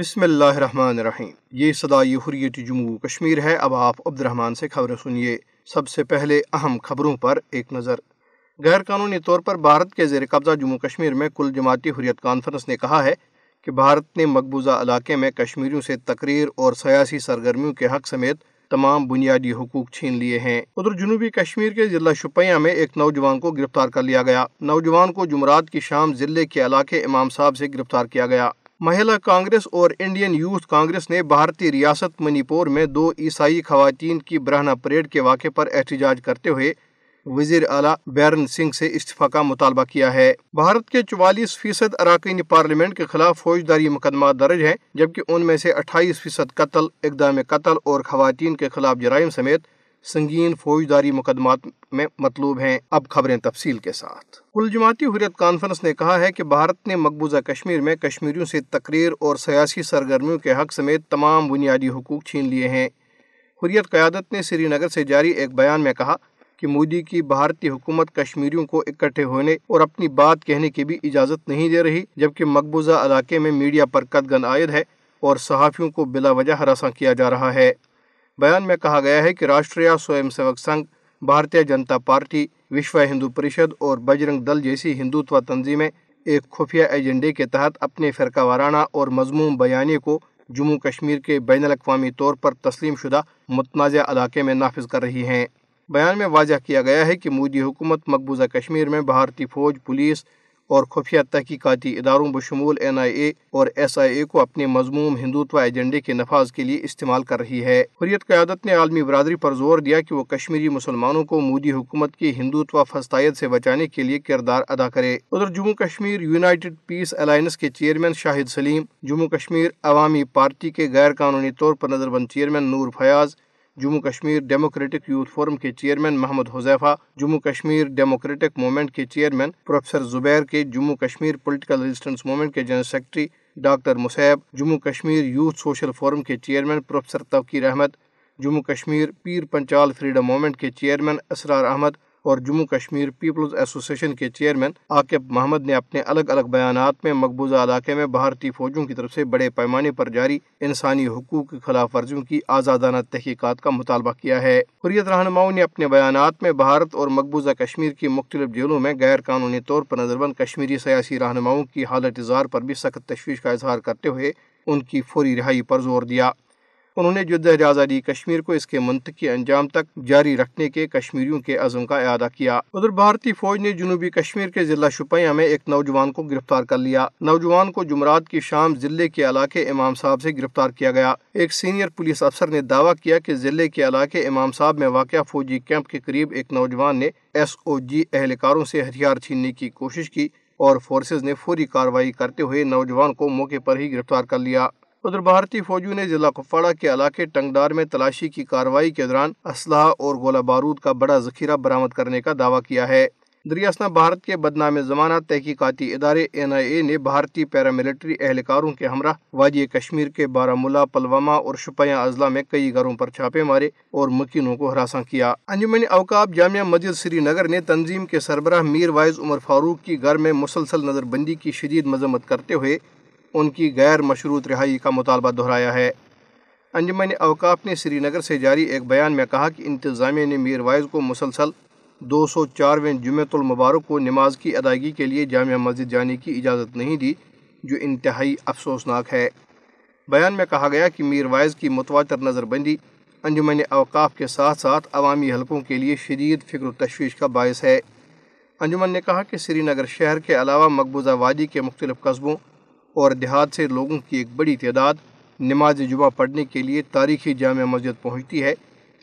بسم اللہ الرحمن الرحیم۔ یہ صدائی حریت جموں کشمیر ہے۔ اب آپ عبد الرحمن سے خبریں سنیے۔ سب سے پہلے اہم خبروں پر ایک نظر۔ غیر قانونی طور پر بھارت کے زیر قبضہ جموں کشمیر میں کل جماعتی حریت کانفرنس نے کہا ہے کہ بھارت نے مقبوضہ علاقے میں کشمیریوں سے تقریر اور سیاسی سرگرمیوں کے حق سمیت تمام بنیادی حقوق چھین لیے ہیں۔ ادھر جنوبی کشمیر کے ضلع شپیاں میں ایک نوجوان کو گرفتار کر لیا گیا۔ نوجوان کو جمعرات کی شام ضلع کے علاقے امام صاحب سے گرفتار کیا گیا۔ مہیلا کانگریس اور انڈین یوتھ کانگریس نے بھارتی ریاست منی پور میں دو عیسائی خواتین کی برہنہ پریڈ کے واقعے پر احتجاج کرتے ہوئے وزیر اعلیٰ بیرن سنگھ سے استعفی کا مطالبہ کیا ہے۔ بھارت کے چوالیس فیصد اراکین پارلیمنٹ کے خلاف فوجداری مقدمات درج ہیں، جبکہ ان میں سے اٹھائیس فیصد قتل، اقدام قتل اور خواتین کے خلاف جرائم سمیت سنگین فوجداری مقدمات میں مطلوب ہیں اب خبریں تفصیل کے ساتھ۔ کل جماعتی حریت کانفرنس نے کہا ہے کہ بھارت نے مقبوضہ کشمیر میں کشمیریوں سے تقریر اور سیاسی سرگرمیوں کے حق سمیت تمام بنیادی حقوق چھین لیے ہیں۔ حریت قیادت نے سری نگر سے جاری ایک بیان میں کہا کہ مودی کی بھارتی حکومت کشمیریوں کو اکٹھے ہونے اور اپنی بات کہنے کی بھی اجازت نہیں دے رہی، جبکہ مقبوضہ علاقے میں میڈیا پر قدگن عائد ہے اور صحافیوں کو بلا وجہ ہراساں کیا جا رہا ہے۔ بیان میں کہا گیا ہے کہ راشٹریہ سوئم سیوک سنگھ، بھارتیہ جنتا پارٹی، وشو ہندو پریشد اور بجرنگ دل جیسی ہندوتوا تنظیمیں ایک خفیہ ایجنڈے کے تحت اپنے فرقہ وارانہ اور مضموم بیانے کو جموں کشمیر کے بین الاقوامی طور پر تسلیم شدہ متنازع علاقے میں نافذ کر رہی ہیں۔ بیان میں واضح کیا گیا ہے کہ مودی حکومت مقبوضہ کشمیر میں بھارتی فوج، پولیس اور خفیہ تحقیقاتی اداروں بشمول این آئی اے اور ایس آئی اے کو اپنے مضموم ہندوتوا ایجنڈے کے نفاذ کے لیے استعمال کر رہی ہے۔ حریت قیادت نے عالمی برادری پر زور دیا کہ وہ کشمیری مسلمانوں کو مودی حکومت کی ہندوتوا فسطائیت سے بچانے کے لیے کردار ادا کرے۔ ادھر Jammu Kashmir United Peace Alliance کے چیئرمین شاہد سلیم، جموں کشمیر عوامی پارٹی کے غیر قانونی طور پر نظر بند chairman Noor Fayaz Jammu Kashmir Democratic Youth Forum کے chairman Mohammad Huzaifa, Jammu Kashmir Democratic Movement کے چیئرمین پروفیسر زبیر کے، Jammu Kashmir Political Resistance Movement کے general secretary doctor Museeb Jammu Kashmir Youth Social Forum کے chairman professor Tauqeer Ahmad, Jammu Kashmir Pir Panchal freedom Movement کے chairman Israr Ahmad اور Jammu Kashmir Peoples association کے chairman Aqib Mohammad نے اپنے الگ الگ بیانات میں مقبوضہ علاقے میں بھارتی فوجوں کی طرف سے بڑے پیمانے پر جاری انسانی حقوق کی خلاف ورزیوں کی آزادانہ تحقیقات کا مطالبہ کیا ہے۔ حریت رہنماؤں نے اپنے بیانات میں بھارت اور مقبوضہ کشمیر کی مختلف جیلوں میں غیر قانونی طور پر نظر بند کشمیری سیاسی رہنماؤں کی حالت اظہار پر بھی سخت تشویش کا اظہار کرتے ہوئے ان کی فوری رہائی پر زور دیا۔ انہوں نے جدہ آزادی کشمیر کو اس کے منطقی انجام تک جاری رکھنے کے کشمیریوں کے عزم کا اعادہ کیا۔ ادھر بھارتی فوج نے جنوبی کشمیر کے ضلع شپیاں میں ایک نوجوان کو گرفتار کر لیا۔ نوجوان کو جمعرات کی شام ضلع کے علاقے امام صاحب سے گرفتار کیا گیا۔ ایک سینئر پولیس افسر نے دعویٰ کیا کہ ضلع کے علاقے امام صاحب میں واقع فوجی کیمپ کے قریب ایک نوجوان نے ایس او جی اہلکاروں سے ہتھیار چھیننے کی کوشش کی اور فورسز نے فوری کارروائی کرتے ہوئے نوجوان کو موقع پر ہی گرفتار کر لیا۔ ادھر بھارتی فوجیوں نے ضلع کپواڑہ کے علاقے ٹنگڈار میں تلاشی کی کارروائی کے دوران اسلحہ اور گولہ بارود کا بڑا ذخیرہ برآمد کرنے کا دعویٰ کیا ہے۔ دریاسنا بھارت کے بدنام زمانہ تحقیقاتی ادارے این آئی اے نے بھارتی پیراملٹری اہلکاروں کے ہمراہ وادی کشمیر کے بارہ ملا پلوامہ اور شپیاں اضلاع میں کئی گھروں پر چھاپے مارے اور مکینوں کو ہراساں کیا۔ انجمن اوقاب جامعہ مسجد سری نگر نے تنظیم کے سربراہ میر وائز عمر فاروق کی گھر میں مسلسل نظر بندی کی شدید مذمت کرتے ہوئے ان کی غیر مشروط رہائی کا مطالبہ دہرایا ہے۔ انجمن اوقاف نے سری نگر سے جاری ایک بیان میں کہا کہ انتظامیہ نے میر وائز کو مسلسل دو سو چارویں جمعۃ المبارک کو نماز کی ادائیگی کے لیے جامعہ مسجد جانے کی اجازت نہیں دی، جو انتہائی افسوسناک ہے۔ بیان میں کہا گیا کہ میر وائز کی متواتر نظر بندی انجمن اوقاف کے ساتھ ساتھ عوامی حلقوں کے لیے شدید فکر و تشویش کا باعث ہے۔ انجمن نے کہا کہ سری نگر شہر کے علاوہ مقبوضہ وادی کے مختلف قصبوں اور دیہات سے لوگوں کی ایک بڑی تعداد نماز جمعہ پڑھنے کے لیے تاریخی جامع مسجد پہنچتی ہے،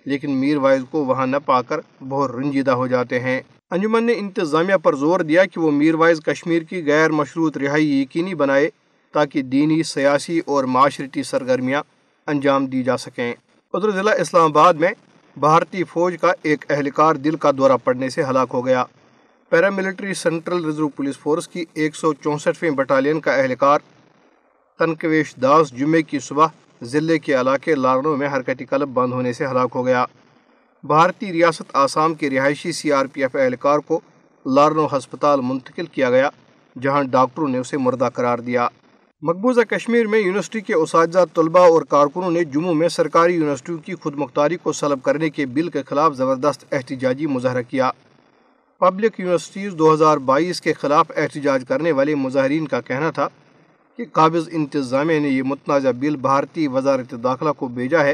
لیکن میر وائز کو وہاں نہ پا کر بہت رنجیدہ ہو جاتے ہیں۔ انجمن نے انتظامیہ پر زور دیا کہ وہ میر وائز کشمیر کی غیر مشروط رہائی یقینی بنائے تاکہ دینی، سیاسی اور معاشرتی سرگرمیاں انجام دی جا سکیں۔ ادھر ضلع اسلام آباد میں بھارتی فوج کا ایک اہلکار دل کا دورہ پڑنے سے ہلاک ہو گیا۔ Paramilitary Central Reserve Police Force کی ایک سو چونسٹھویں بٹالین کا اہلکار تنکویش داس جمعے کی صبح ضلع کے علاقے لارنو میں حرکتی قلب بند ہونے سے ہلاک ہو گیا۔ بھارتی ریاست آسام کے رہائشی سی آر پی ایف اہلکار کو لارنو ہسپتال منتقل کیا گیا، جہاں ڈاکٹروں نے اسے مردہ قرار دیا۔ مقبوضہ کشمیر میں یونیورسٹی کے اساتذہ طلباء اور کارکنوں نے جموں میں سرکاری یونیورسٹیوں کی خود مختاری کو سلب کرنے کے بل کے خلاف زبردست احتجاجی مظاہرہ کیا۔ پبلک یونیورسٹیز دو ہزار بائیس کے خلاف احتجاج کرنے والے مظاہرین کا کہنا تھا کہ قابض انتظامیہ نے یہ متنازع بل بھارتی وزارت داخلہ کو بھیجا ہے،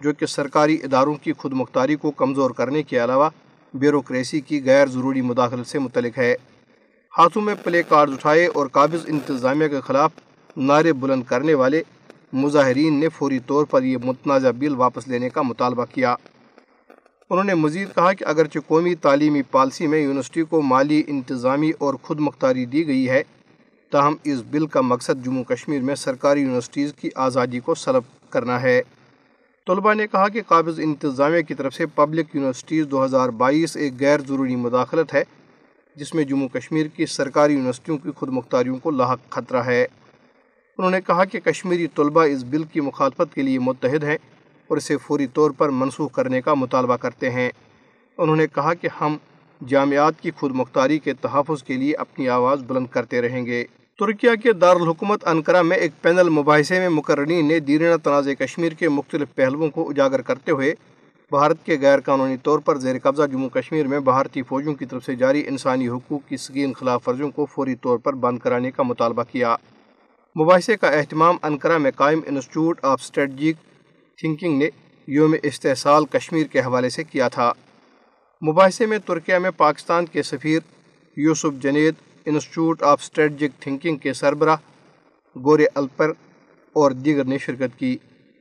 جو کہ سرکاری اداروں کی خود مختاری کو کمزور کرنے کے علاوہ بیوروکریسی کی غیر ضروری مداخلت سے متعلق ہے۔ ہاتھوں میں پلے کارڈ اٹھائے اور قابض انتظامیہ کے خلاف نعرے بلند کرنے والے مظاہرین نے فوری طور پر یہ متنازع بل واپس لینے کا مطالبہ کیا۔ انہوں نے مزید کہا کہ اگرچہ قومی تعلیمی پالیسی میں یونیورسٹی کو مالی انتظامی اور خود مختاری دی گئی ہے، تاہم اس بل کا مقصد جموں کشمیر میں سرکاری یونیورسٹیز کی آزادی کو سلب کرنا ہے۔ طلباء نے کہا کہ قابض انتظامیہ کی طرف سے پبلک یونیورسٹیز دو ہزار بائیس ایک غیر ضروری مداخلت ہے، جس میں جموں کشمیر کی سرکاری یونیورسٹیوں کی خود مختاریوں کو لاحق خطرہ ہے۔ انہوں نے کہا کہ کشمیری طلباء اس بل کی مخالفت کے لیے متحد ہیں۔ اور اسے فوری طور پر منسوخ کرنے کا مطالبہ کرتے ہیں۔ انہوں نے کہا کہ ہم جامعات کی خود مختاری کے تحفظ کے لیے اپنی آواز بلند کرتے رہیں گے۔ ترکیہ کے دارالحکومت انکرا میں ایک پینل مباحثے میں مقررین نے دیرینہ تنازع کشمیر کے مختلف پہلوؤں کو اجاگر کرتے ہوئے بھارت کے غیر قانونی طور پر زیر قبضہ جموں کشمیر میں بھارتی فوجوں کی طرف سے جاری انسانی حقوق کی سگین خلاف ورزیوں کو فوری طور پر بند کرانے کا مطالبہ کیا۔ مباحثے کا اہتمام انکرا میں قائم انسٹیٹیوٹ آف اسٹریٹجک تھنکنگ نے یوم استحصال کشمیر کے حوالے سے کیا تھا۔ مباحثے میں ترکیہ میں پاکستان کے سفیر Yusuf Junaid, Institute of Strategic Thinking کے سربراہ گورے الپر اور دیگر نے شرکت کی۔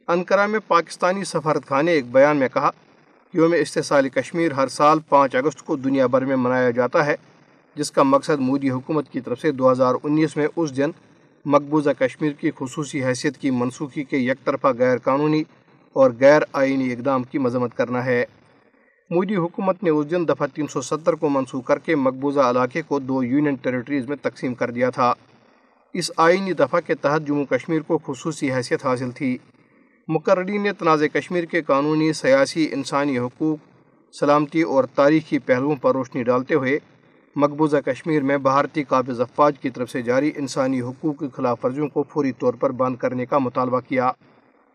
انکرا میں پاکستانی سفارت خانے ایک بیان میں کہا، یوم استحصال کشمیر ہر سال پانچ اگست کو دنیا بھر میں منایا جاتا ہے، جس کا مقصد مودی حکومت کی طرف سے دو ہزار انیس میں اس دن مقبوضہ کشمیر کی خصوصی حیثیت کی منسوخی کے یک طرفہ غیر قانونی اور غیر آئینی اقدام کی مذمت کرنا ہے۔ مودی حکومت نے اس دن دفعہ تین سو ستر کو منسوخ کر کے مقبوضہ علاقے کو دو یونین ٹیریٹریز میں تقسیم کر دیا تھا۔ اس آئینی دفعہ کے تحت جموں کشمیر کو خصوصی حیثیت حاصل تھی۔ مقررین نے تنازع کشمیر کے قانونی، سیاسی، انسانی حقوق، سلامتی اور تاریخی پہلوؤں پر روشنی ڈالتے ہوئے مقبوضہ کشمیر میں بھارتی قابض افواج کی طرف سے جاری انسانی حقوق کی خلاف ورزیوں کو فوری طور پر بند کرنے کا مطالبہ کیا۔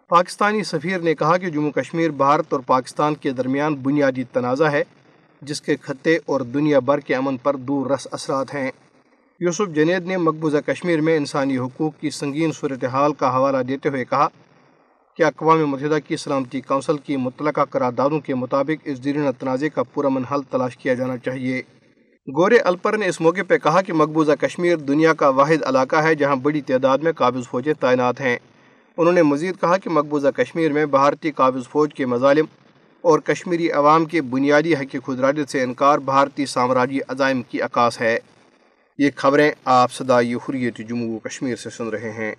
پاکستانی سفیر نے کہا کہ جموں کشمیر، بھارت اور پاکستان کے درمیان بنیادی تنازع ہے، جس کے خطے اور دنیا بھر کے امن پر دور رس اثرات ہیں۔ یوسف جنید نے مقبوضہ کشمیر میں انسانی حقوق کی سنگین صورتحال کا حوالہ دیتے ہوئے کہا کہ اقوام متحدہ کی سلامتی کونسل کی متعلقہ قراردادوں کے مطابق اس دیرینہ تنازع کا پرامن حل تلاش کیا جانا چاہیے۔ گورے الپر نے اس موقع پہ کہا کہ مقبوضہ کشمیر دنیا کا واحد علاقہ ہے جہاں بڑی تعداد میں قابض فوجیں تعینات ہیں۔ انہوں نے مزید کہا کہ مقبوضہ کشمیر میں بھارتی قابض فوج کے مظالم اور کشمیری عوام کے بنیادی حق خدراجت سے انکار بھارتی سامراجی عزائم کی عکاس ہے۔ یہ خبریں آپ صدائی حریت جموں کشمیر سے سن رہے ہیں۔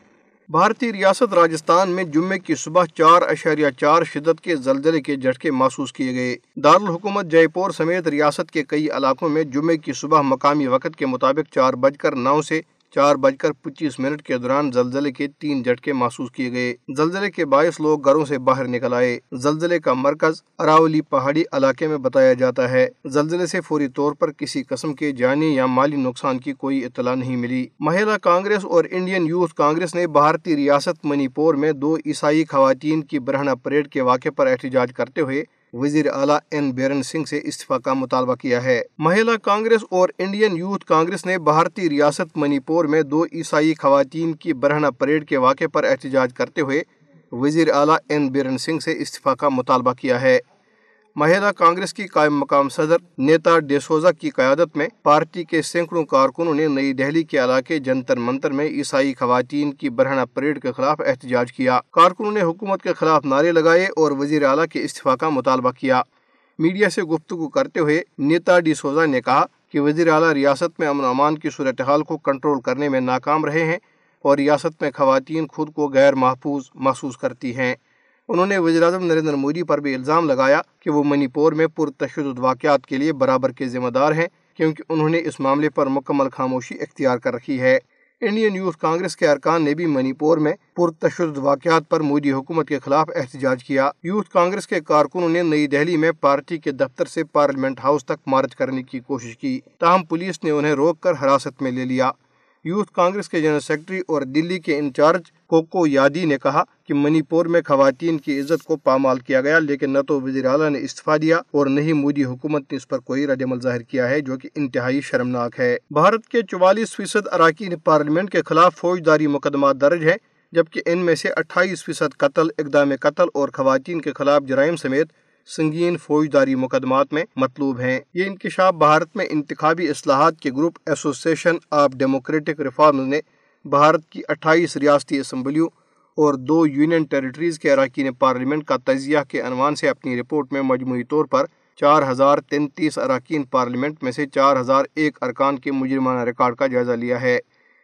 بھارتی ریاست راجستھان میں جمعے کی صبح چار اشاریہ چار شدت کے زلزلے کے جھٹکے محسوس کیے گئے۔ دارالحکومت جے پور سمیت ریاست کے کئی علاقوں میں جمعے کی صبح مقامی وقت کے مطابق چار بج کر نو سے چار بج کر پچیس منٹ کے دوران زلزلے کے تین جھٹکے محسوس کیے گئے۔ زلزلے کے باعث لوگ گھروں سے باہر نکل آئے۔ زلزلے کا مرکز اراولی پہاڑی علاقے میں بتایا جاتا ہے۔ زلزلے سے فوری طور پر کسی قسم کے جانی یا مالی نقصان کی کوئی اطلاع نہیں ملی۔ مہیلا کانگریس اور انڈین یوتھ کانگریس نے بھارتی ریاست منی پور میں دو عیسائی خواتین کی برہنہ پریڈ کے واقعے پر احتجاج کرتے ہوئے وزیر اعلیٰ این بیرن سنگھ سے استعفی کا مطالبہ کیا ہے۔ مہیلا کانگریس اور انڈین یوتھ کانگریس نے بھارتی ریاست منی پور میں دو عیسائی خواتین کی برہنہ پریڈ کے واقعے پر احتجاج کرتے ہوئے وزیر اعلیٰ این بیرن سنگھ سے استعفی کا مطالبہ کیا ہے۔ مہیلا کانگریس کی قائم مقام صدر نیتا ڈیسوزا کی قیادت میں پارٹی کے سینکڑوں کارکنوں نے نئی دہلی کے علاقے جنتر منتر میں عیسائی خواتین کی برہنہ پریڈ کے خلاف احتجاج کیا۔ کارکنوں نے حکومت کے خلاف نعرے لگائے اور وزیر اعلیٰ کے استعفیٰ کا مطالبہ کیا۔ میڈیا سے گفتگو کرتے ہوئے نیتا ڈی سوزا نے کہا کہ وزیر اعلیٰ ریاست میں امن و امان کی صورتحال کو کنٹرول کرنے میں ناکام رہے ہیں اور ریاست میں خواتین خود کو غیر محفوظ محسوس کرتی ہیں۔ انہوں نے وزیراعظم نریندر مودی پر بھی الزام لگایا کہ وہ منی پور میں پرتشدد واقعات کے لیے برابر کے ذمہ دار ہیں، کیونکہ انہوں نے اس معاملے پر مکمل خاموشی اختیار کر رکھی ہے۔ انڈین یوتھ کانگریس کے ارکان نے بھی منی پور میں پرتشدد واقعات پر مودی حکومت کے خلاف احتجاج کیا۔ یوتھ کانگریس کے کارکنوں نے نئی دہلی میں پارٹی کے دفتر سے پارلیمنٹ ہاؤس تک مارچ کرنے کی کوشش کی۔ تاہم پولیس نے انہیں روک کر حراست میں لے لیا۔ یوتھ کانگریس کے جنرل سیکرٹری اور دلی کے انچارج کوکو یادی نے کہا کہ منی پور میں خواتین کی عزت کو پامال کیا گیا، لیکن نہ تو وزیر اعلیٰ نے استعفیٰ دیا اور نہ ہی مودی حکومت نے اس پر کوئی رد عمل ظاہر کیا ہے، جو کہ انتہائی شرمناک ہے۔ بھارت کے چوالیس فیصد اراکین پارلیمنٹ کے خلاف فوجداری مقدمات درج ہیں، جبکہ ان میں سے اٹھائیس فیصد قتل، اقدام قتل اور خواتین کے خلاف جرائم سمیت سنگین فوجداری مقدمات میں مطلوب ہیں۔ یہ انکشاف بھارت میں انتخابی اصلاحات کے group Association of Democratic Reforms نے بھارت کی اٹھائیس ریاستی اسمبلیوں اور دو یونین ٹیریٹریز کے اراکین پارلیمنٹ کا تجزیہ کے عنوان سے اپنی رپورٹ میں مجموعی طور پر چار ہزار تینتیس اراکین پارلیمنٹ میں سے چار ہزار ایک ارکان کے مجرمانہ ریکارڈ کا جائزہ لیا ہے۔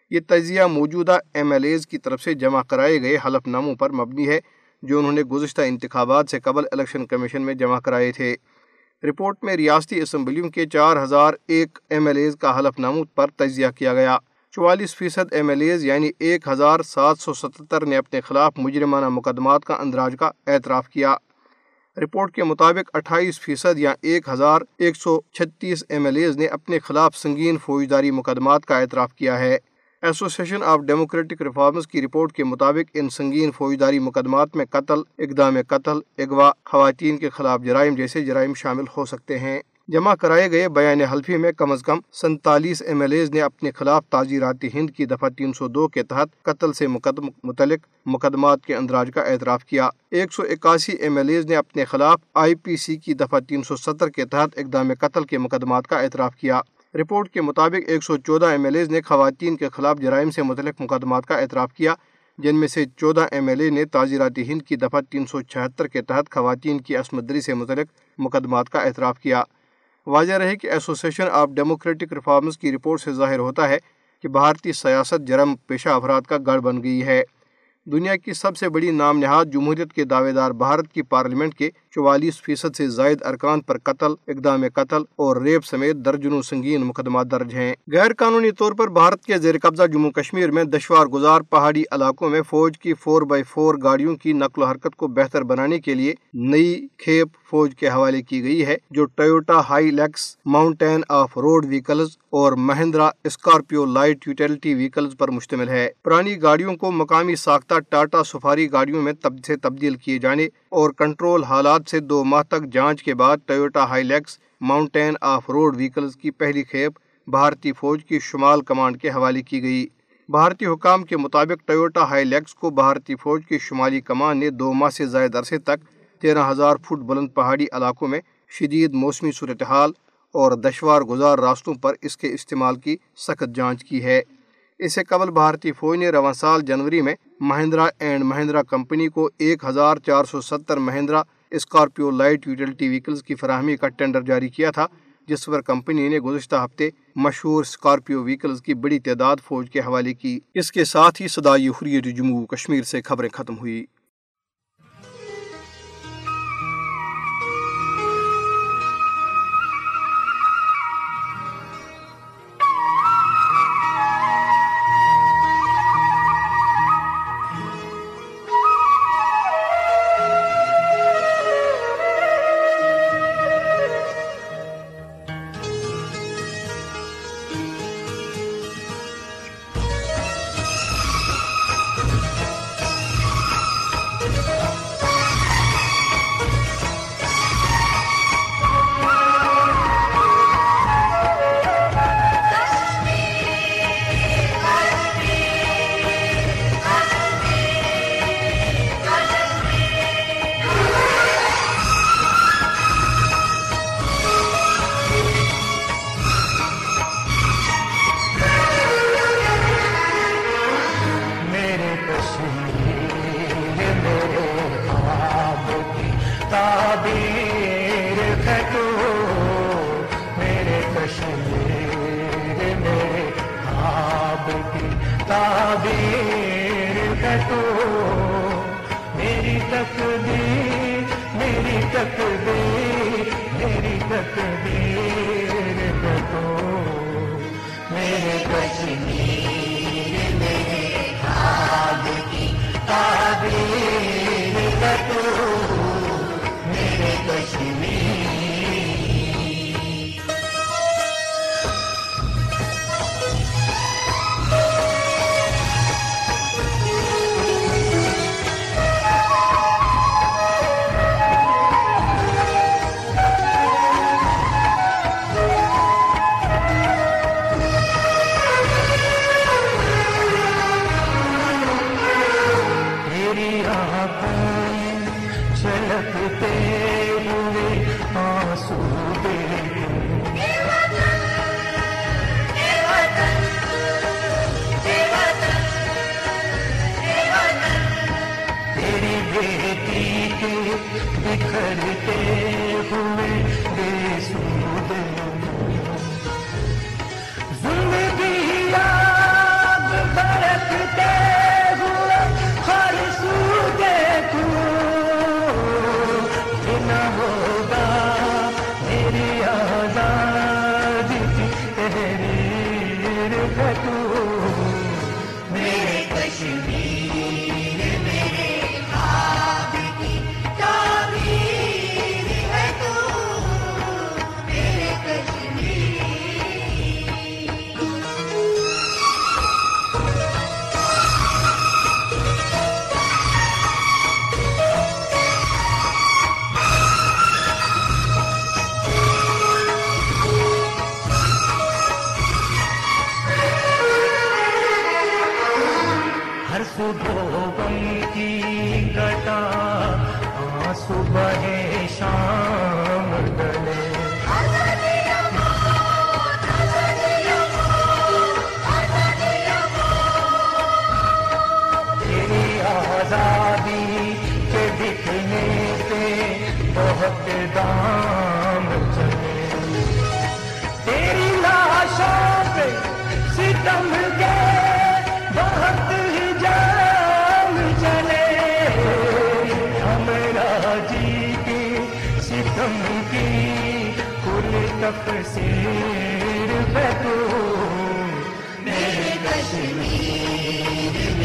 یہ تجزیہ موجودہ ایم ایل ایز کی طرف سے جمع کرائے گئے حلف ناموں پر مبنی ہے۔ جو انہوں نے گزشتہ انتخابات سے قبل الیکشن کمیشن میں جمع کرائے تھے۔ رپورٹ میں ریاستی اسمبلیوں کے چار ہزار ایک ایم ایل ایز کا حلف ناموں پر تجزیہ کیا گیا۔ چوالیس فیصد ایم ایل ایز یعنی ایک ہزار سات سو ستتر نے اپنے خلاف مجرمانہ مقدمات کا اندراج کا اعتراف کیا۔ رپورٹ کے مطابق اٹھائیس فیصد یا ایک ہزار ایک سو چھتیس ایم ایل ایز نے اپنے خلاف سنگین فوجداری مقدمات کا اعتراف کیا ہے۔ ایسوسیشن آف ڈیموکریٹک ریفارمز کی رپورٹ کے مطابق ان سنگین فوجداری مقدمات میں قتل، اقدام قتل، اغوا، خواتین کے خلاف جرائم جیسے جرائم شامل ہو سکتے ہیں۔ جمع کرائے گئے بیان حلفی میں کم از کم سنتالیس ایم ایل ایز نے اپنے خلاف تعزیراتی ہند کی دفعہ تین سو دو کے تحت قتل سے مقدم متعلق مقدمات کے اندراج کا اعتراف کیا۔ ایک سو اکاسی ایم ایل ایز نے اپنے خلاف آئی پی سی کی دفعہ تین سو ستر کے تحت اقدام قتل کے مقدمات کا اعتراف کیا۔ رپورٹ کے مطابق ایک سو چودہ ایم ایل ایز نے خواتین کے خلاف جرائم سے متعلق مقدمات کا اعتراف کیا، جن میں سے چودہ ایم ایل اے نے تعزیراتی ہند کی دفعہ تین سو چھہتر کے تحت خواتین کی عصمتری سے متعلق مقدمات کا اعتراف کیا۔ واضح رہے کہ ایسوسیشن آف ڈیموکریٹک ریفارمز کی رپورٹ سے ظاہر ہوتا ہے کہ بھارتی سیاست جرم پیشہ افراد کا گڑھ بن گئی ہے۔ دنیا کی سب سے بڑی نام نہاد جمہوریت کے دعوے دار بھارت کی پارلیمنٹ کے چوالیس فیصد سے زائد ارکان پر قتل، اقدام قتل اور ریپ سمیت درجنوں سنگین مقدمات درج ہیں۔ غیر قانونی طور پر بھارت کے زیر قبضہ جموں کشمیر میں دشوار گزار پہاڑی علاقوں میں فوج کی فور بائی فور گاڑیوں کی نقل و حرکت کو بہتر بنانے کے لیے نئی کھیپ فوج کے حوالے کی گئی ہے، جو Toyota Hilux, mountain off road vehicles اور Mahindra Scorpio light utility vehicles پر مشتمل ہے۔ پرانی گاڑیوں کو مقامی ساختہ ٹاٹا سفاری گاڑیوں میں تب سے تبدیل کیے جانے اور کنٹرول حالات سے دو ماہ تک جانچ کے بعد Toyota Hilux mountain off road vehicles کی پہلی کھیپ بھارتی فوج کی شمال کمانڈ کے حوالے کی گئی۔ بھارتی حکام کے مطابق ٹویوٹا ہائی لیکس کو بھارتی فوج کی شمالی کمان نے دو ماہ سے زائد عرصے تک تیرہ ہزار فٹ بلند پہاڑی علاقوں میں شدید موسمی صورتحال اور دشوار گزار راستوں پر اس کے استعمال کی سخت جانچ کی ہے۔ اس سے قبل بھارتی فوج نے رواں سال جنوری میں مہندرا اینڈ مہندرا کمپنی کو ایک ہزار چار سو ستر Mahindra Scorpio light utility vehicles کی فراہمی کا ٹینڈر جاری کیا تھا، جس پر کمپنی نے گزشتہ ہفتے مشہور اسکارپیو ویکلز کی بڑی تعداد فوج کے حوالے کی۔ اس کے ساتھ ہی صدائی حریت جموں کشمیر سے خبریں ختم ہوئی صبح کی کٹا ہاں صبح شام ڈلے آزادی کے دکھنے پہ بہت دام چلے۔ تیری لاشوں پہ ستم کے کی کل تفسیر میں تو میرے کشمیر میں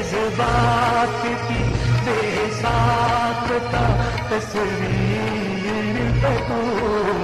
جذبات کی بے ساختہ تصویر بکو